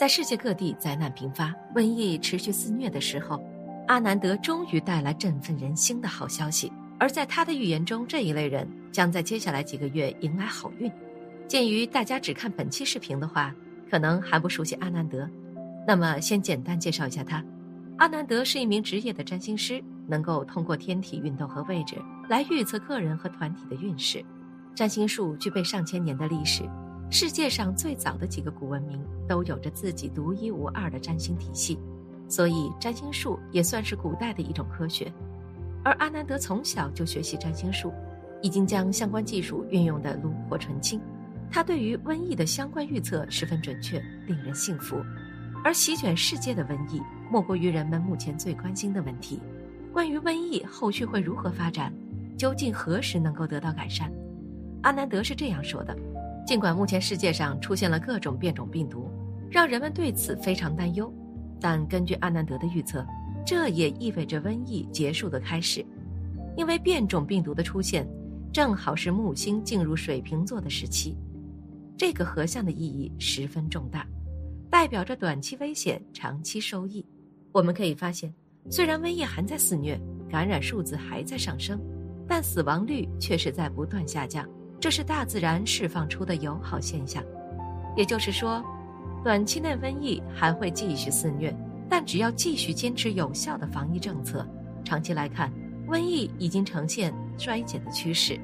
在世界各地灾难频发、瘟疫持续肆虐的时候，阿南德终于带来振奋人心的好消息。而在他的预言中，这一类人将在接下来几个月迎来好运。鉴于大家只看本期视频的话，可能还不熟悉阿南德，那么先简单介绍一下他。阿南德是一名职业的占星师，能够通过天体运动和位置来预测个人和团体的运势。占星术具备上千年的历史。世界上最早的几个古文明都有着自己独一无二的占星体系，所以占星术也算是古代的一种科学。而阿南德从小就学习占星术，已经将相关技术运用得炉火纯青。他对于瘟疫的相关预测十分准确，令人信服。而席卷世界的瘟疫，莫过于人们目前最关心的问题：关于瘟疫后续会如何发展，究竟何时能够得到改善？阿南德是这样说的。尽管目前世界上出现了各种变种病毒，让人们对此非常担忧，但根据阿南德的预测，这也意味着瘟疫结束的开始，因为变种病毒的出现，正好是木星进入水瓶座的时期，这个合相的意义十分重大，代表着短期危险，长期收益。我们可以发现，虽然瘟疫还在肆虐，感染数字还在上升，但死亡率却是在不断下降。这是大自然释放出的友好现象，也就是说，短期内瘟疫还会继续肆虐，但只要继续坚持有效的防疫政策，长期来看，瘟疫已经呈现衰减的趋势。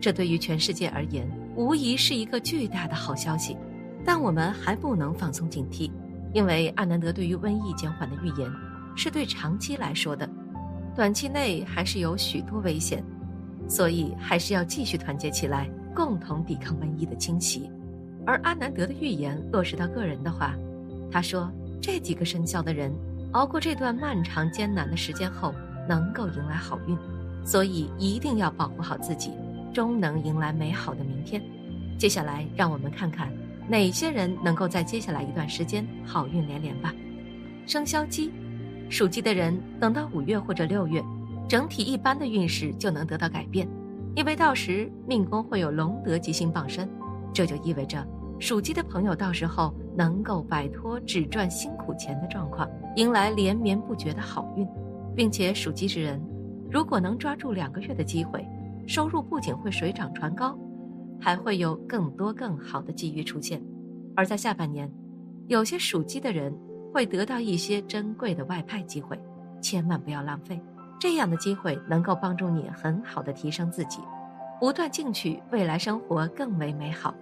这对于全世界而言，无疑是一个巨大的好消息。但我们还不能放松警惕，因为阿南德对于瘟疫减缓的预言，是对长期来说的，短期内还是有许多危险，所以还是要继续团结起来。共同抵抗瘟疫的侵袭，而阿南德的预言落实到个人的话，他说这几个生肖的人熬过这段漫长艰难的时间后，能够迎来好运，所以一定要保护好自己，终能迎来美好的明天。接下来，让我们看看哪些人能够在接下来一段时间好运连连吧。生肖鸡，属鸡的人等到五月或者六月，整体一般的运势就能得到改变。因为到时命宫会有龙德吉星傍身，这就意味着属鸡的朋友到时候能够摆脱只赚辛苦钱的状况，迎来连绵不绝的好运，并且属鸡之人如果能抓住两个月的机会，收入不仅会水涨船高，还会有更多更好的机遇出现。而在下半年，有些属鸡的人会得到一些珍贵的外派机会，千万不要浪费。这样的机会能够帮助你很好的提升自己，不断进取，未来生活更为美好。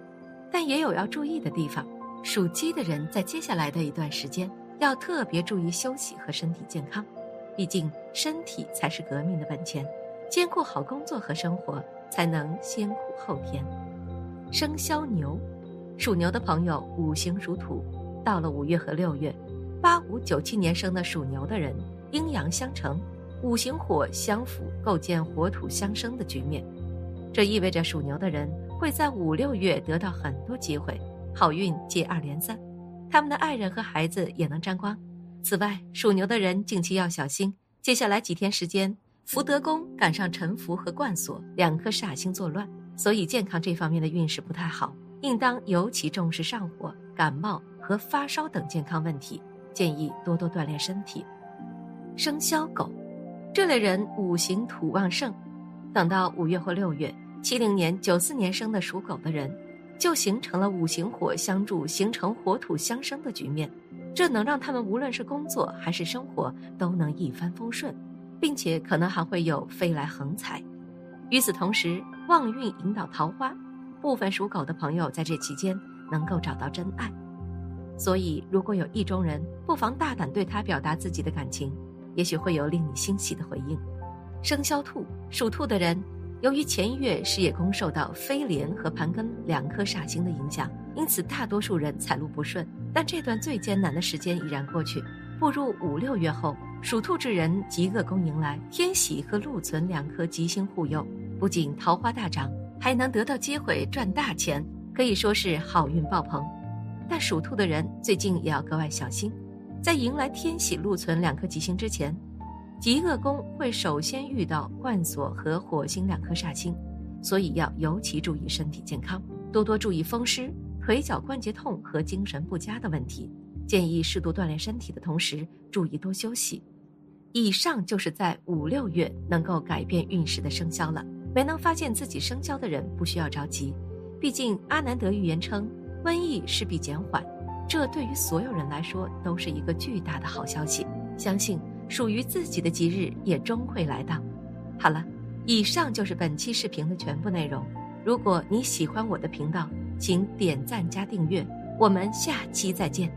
但也有要注意的地方，属鸡的人在接下来的一段时间要特别注意休息和身体健康，毕竟身体才是革命的本钱，兼顾好工作和生活，才能先苦后甜。生肖牛，属牛的朋友五行属土，到了五月和六月，八五九七年生的属牛的人，阴阳相乘。五行火相辅，构建火土相生的局面，这意味着属牛的人会在五六月得到很多机会，好运接二连三，他们的爱人和孩子也能沾光。此外，属牛的人近期要小心，接下来几天时间，福德宫赶上沉浮和冠锁两颗煞星作乱，所以健康这方面的运势不太好，应当尤其重视上火、感冒和发烧等健康问题，建议多多锻炼身体。生肖狗。这类人五行土旺盛，等到五月或六月，七零年、九四年生的属狗的人，就形成了五行火相助，形成火土相生的局面，这能让他们无论是工作还是生活都能一帆风顺，并且可能还会有飞来横财。与此同时，旺运引导桃花，部分属狗的朋友在这期间能够找到真爱，所以如果有意中人，不妨大胆对他表达自己的感情。也许会有令你欣喜的回应。生肖兔，属兔的人，由于前一月事业宫受到飞廉和盘庚两颗煞星的影响，因此大多数人财路不顺。但这段最艰难的时间已然过去，步入五六月后，属兔之人吉恶宫迎来天喜和禄存两颗吉星护佑，不仅桃花大涨，还能得到机会赚大钱，可以说是好运爆棚。但属兔的人最近也要格外小心。在迎来天喜禄存两颗吉星之前，极恶宫会首先遇到冠锁和火星两颗煞星，所以要尤其注意身体健康，多多注意风湿、腿脚关节痛和精神不佳的问题，建议适度锻炼身体的同时，注意多休息。以上就是在五六月能够改变运势的生肖了。没能发现自己生肖的人不需要着急，毕竟阿南德预言称瘟疫势必减缓，这对于所有人来说都是一个巨大的好消息。相信属于自己的吉日也终会来到。好了，以上就是本期视频的全部内容。如果你喜欢我的频道，请点赞加订阅，我们下期再见。